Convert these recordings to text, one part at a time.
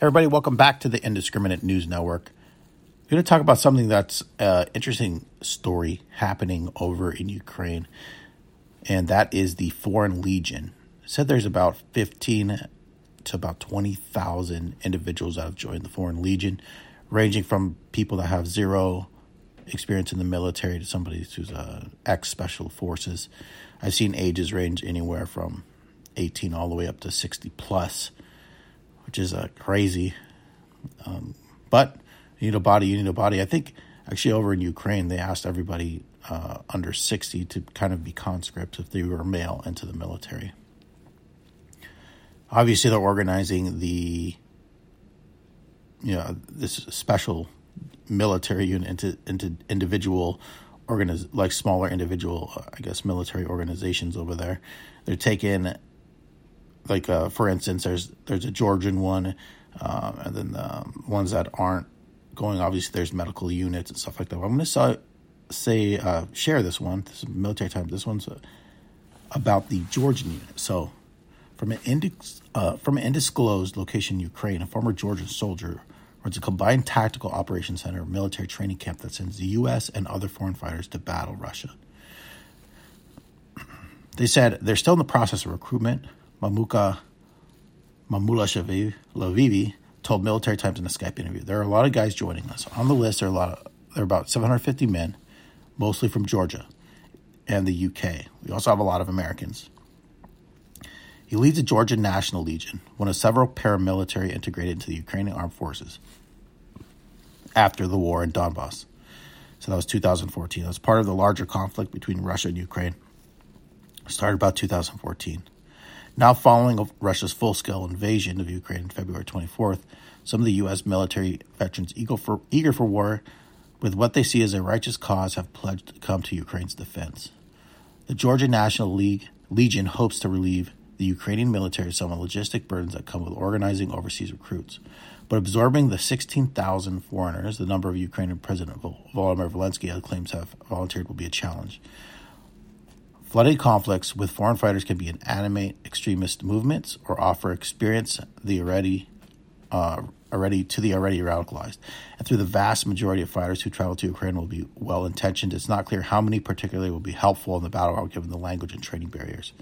Everybody, welcome back to the Indiscriminate News Network. We're going to talk about something that's an interesting story happening over in Ukraine, and that is the Foreign Legion. It said there's about 15 to about 20,000 individuals that have joined the Foreign Legion, ranging from people that have zero experience in the military to somebody who's uh, ex special forces. I've seen ages range anywhere from 18 all the way up to 60 plus which is uh, crazy. Um, but you need a body, you need a body. I think actually over in Ukraine, they asked everybody uh, under 60 to kind of be conscripts if they were male into the military. Obviously, they're organizing the, you know, this special military unit into, into individual organiz- like smaller individual, uh, I guess, military organizations over there. They're taking like uh, for instance, there's there's a Georgian one, uh, and then the ones that aren't going. Obviously, there's medical units and stuff like that. I'm going to say uh, share this one. This is military time. This one's uh, about the Georgian unit. So, from an index, uh, from an undisclosed location in Ukraine, a former Georgian soldier runs a combined tactical operations center, military training camp that sends the U.S. and other foreign fighters to battle Russia. They said they're still in the process of recruitment Mamuka Mamula Lavivi told Military Times in a Skype interview. There are a lot of guys joining us. On the list, there are a lot of there are about 750 men, mostly from Georgia and the UK. We also have a lot of Americans. He leads the Georgian National Legion, one of several paramilitary integrated into the Ukrainian armed forces after the war in Donbass. So that was 2014. That was part of the larger conflict between Russia and Ukraine. Started about 2014. Now, following Russia's full scale invasion of Ukraine on February 24th, some of the U.S. military veterans eager for, eager for war with what they see as a righteous cause have pledged to come to Ukraine's defense. The Georgia National League Legion hopes to relieve the Ukrainian military some of the logistic burdens that come with organizing overseas recruits. But absorbing the 16,000 foreigners, the number of Ukrainian President Volodymyr Zelensky claims have volunteered, will be a challenge. Flooded conflicts with foreign fighters can be an animate extremist movements or offer experience the already uh, already to the already radicalized. And through the vast majority of fighters who travel to Ukraine will be well intentioned, it's not clear how many particularly will be helpful in the battle given the language and training barriers.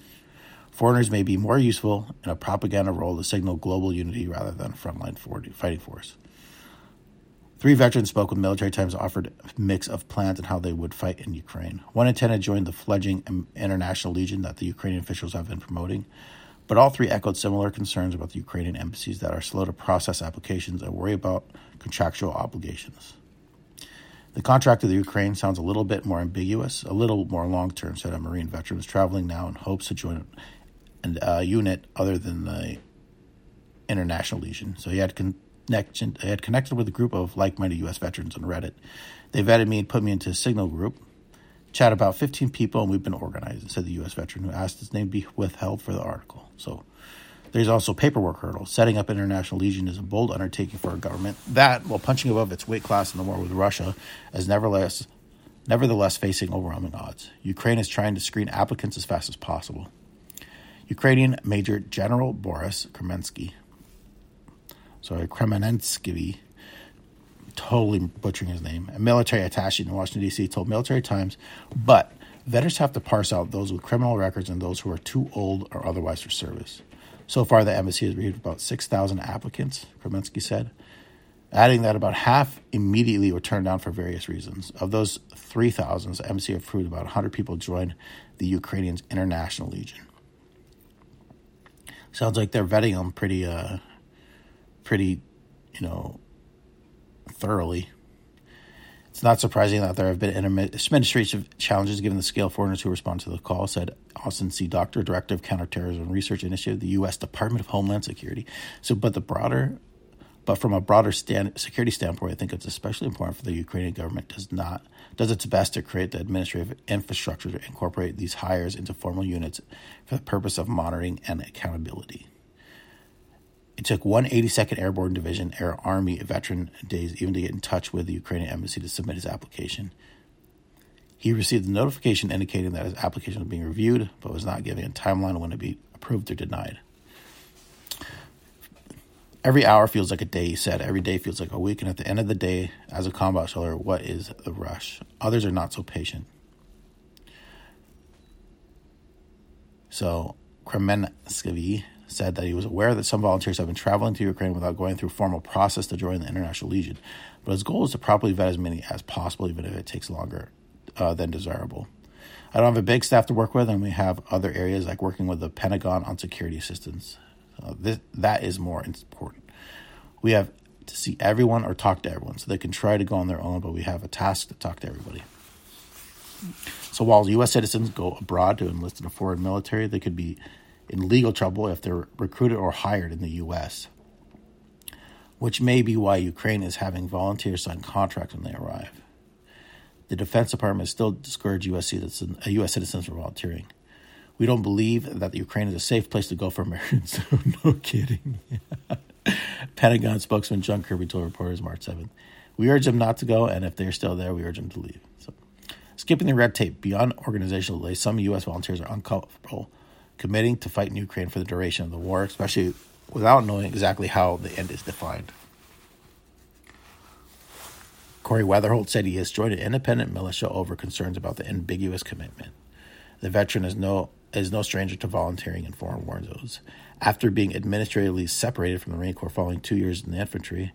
Foreigners may be more useful in a propaganda role to signal global unity rather than a frontline fighting force. Three veterans spoke with Military Times, offered a mix of plans and how they would fight in Ukraine. One intended to join the fledgling International Legion that the Ukrainian officials have been promoting, but all three echoed similar concerns about the Ukrainian embassies that are slow to process applications and worry about contractual obligations. The contract of the Ukraine sounds a little bit more ambiguous, a little more long term, said a Marine veteran who's traveling now and hopes to join a uh, unit other than the International Legion. So he had con- connection. I had connected with a group of like-minded U.S. veterans on Reddit. They vetted me and put me into a Signal group. Chat about 15 people, and we've been organized," said the U.S. veteran who asked his name be withheld for the article. So there's also paperwork hurdles. Setting up International Legion is a bold undertaking for a government that, while punching above its weight class in the war with Russia, is nevertheless, nevertheless facing overwhelming odds. Ukraine is trying to screen applicants as fast as possible. Ukrainian Major General Boris Kremensky sorry, Kremenensky, totally butchering his name, a military attache in Washington, D.C., told Military Times, but veterans have to parse out those with criminal records and those who are too old or otherwise for service. So far, the embassy has received about 6,000 applicants, Kremensky said, adding that about half immediately were turned down for various reasons. Of those 3,000, the embassy approved about 100 people join the Ukrainians International Legion. Sounds like they're vetting them pretty uh, pretty, you know, thoroughly. It's not surprising that there have been administrative challenges given the scale of foreigners who respond to the call, said Austin C. Doctor, Director of Counterterrorism Research Initiative, the U.S. Department of Homeland Security. So, but the broader, but from a broader stand, security standpoint, I think it's especially important for the Ukrainian government does not does its best to create the administrative infrastructure to incorporate these hires into formal units for the purpose of monitoring and accountability. Took one 82nd Airborne Division Air Army veteran days even to get in touch with the Ukrainian embassy to submit his application. He received a notification indicating that his application was being reviewed, but was not given a timeline when it would be approved or denied. Every hour feels like a day, he said. Every day feels like a week. And at the end of the day, as a combat soldier, what is the rush? Others are not so patient. So, Kremensky said that he was aware that some volunteers have been traveling to Ukraine without going through formal process to join the International Legion, but his goal is to properly vet as many as possible, even if it takes longer uh, than desirable. I don't have a big staff to work with, and we have other areas like working with the Pentagon on security assistance. Uh, this, that is more important. We have to see everyone or talk to everyone, so they can try to go on their own, but we have a task to talk to everybody. So while U.S. citizens go abroad to enlist in a foreign military, they could be in legal trouble if they're recruited or hired in the U.S., which may be why Ukraine is having volunteers sign contracts when they arrive. The Defense Department still discourage U.S. citizens, uh, U.S. citizens from volunteering. We don't believe that Ukraine is a safe place to go for Americans. no kidding. Pentagon spokesman John Kirby told reporters March 7th. We urge them not to go, and if they're still there, we urge them to leave. So, skipping the red tape, beyond organizational delay, some U.S. volunteers are uncomfortable committing to fight in Ukraine for the duration of the war, especially without knowing exactly how the end is defined. Corey Weatherholt said he has joined an independent militia over concerns about the ambiguous commitment. The veteran is no is no stranger to volunteering in foreign war zones. After being administratively separated from the Marine Corps following two years in the infantry,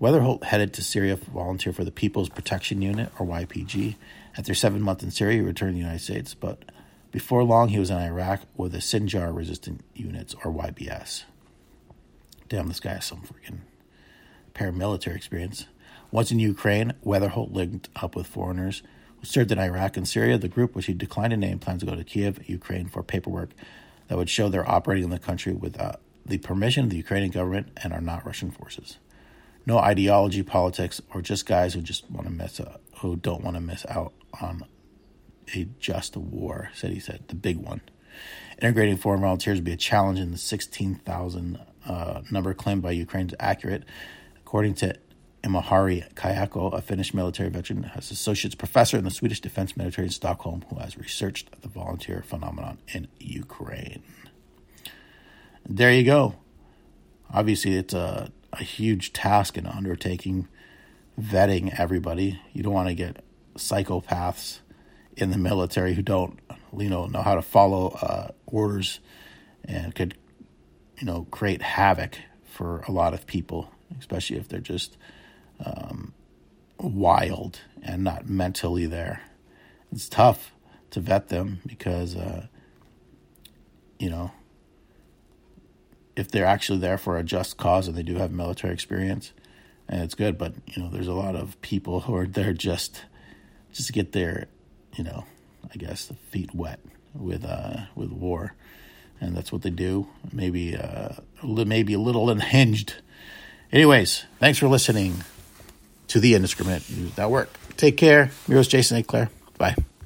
Weatherholt headed to Syria to volunteer for the People's Protection Unit, or YPG. After seven months in Syria, he returned to the United States, but before long, he was in Iraq with the Sinjar Resistant Units, or YBS. Damn, this guy has some freaking paramilitary experience. Once in Ukraine, Weatherholt linked up with foreigners who served in Iraq and Syria. The group, which he declined to name, plans to go to Kiev, Ukraine, for paperwork that would show they're operating in the country with uh, the permission of the Ukrainian government and are not Russian forces. No ideology, politics, or just guys who just want to miss uh, who don't want to miss out on a just war, said he said, the big one. Integrating foreign volunteers would be a challenge, and the 16,000 uh, number claimed by Ukraine is accurate. According to Imahari Kayako, a Finnish military veteran, has associate's professor in the Swedish Defense Military in Stockholm, who has researched the volunteer phenomenon in Ukraine. There you go. Obviously, it's a, a huge task and undertaking vetting everybody. You don't want to get psychopaths in the military who don't, you know, know how to follow uh, orders and could, you know, create havoc for a lot of people, especially if they're just um, wild and not mentally there. It's tough to vet them because, uh, you know, if they're actually there for a just cause and they do have military experience, and it's good. But you know, there's a lot of people who are there just just to get their you know, I guess the feet wet with uh, with war, and that's what they do. Maybe uh, maybe a little unhinged. Anyways, thanks for listening to the Indiscriminate News Network. Take care. Here's Jason Eclair. Bye.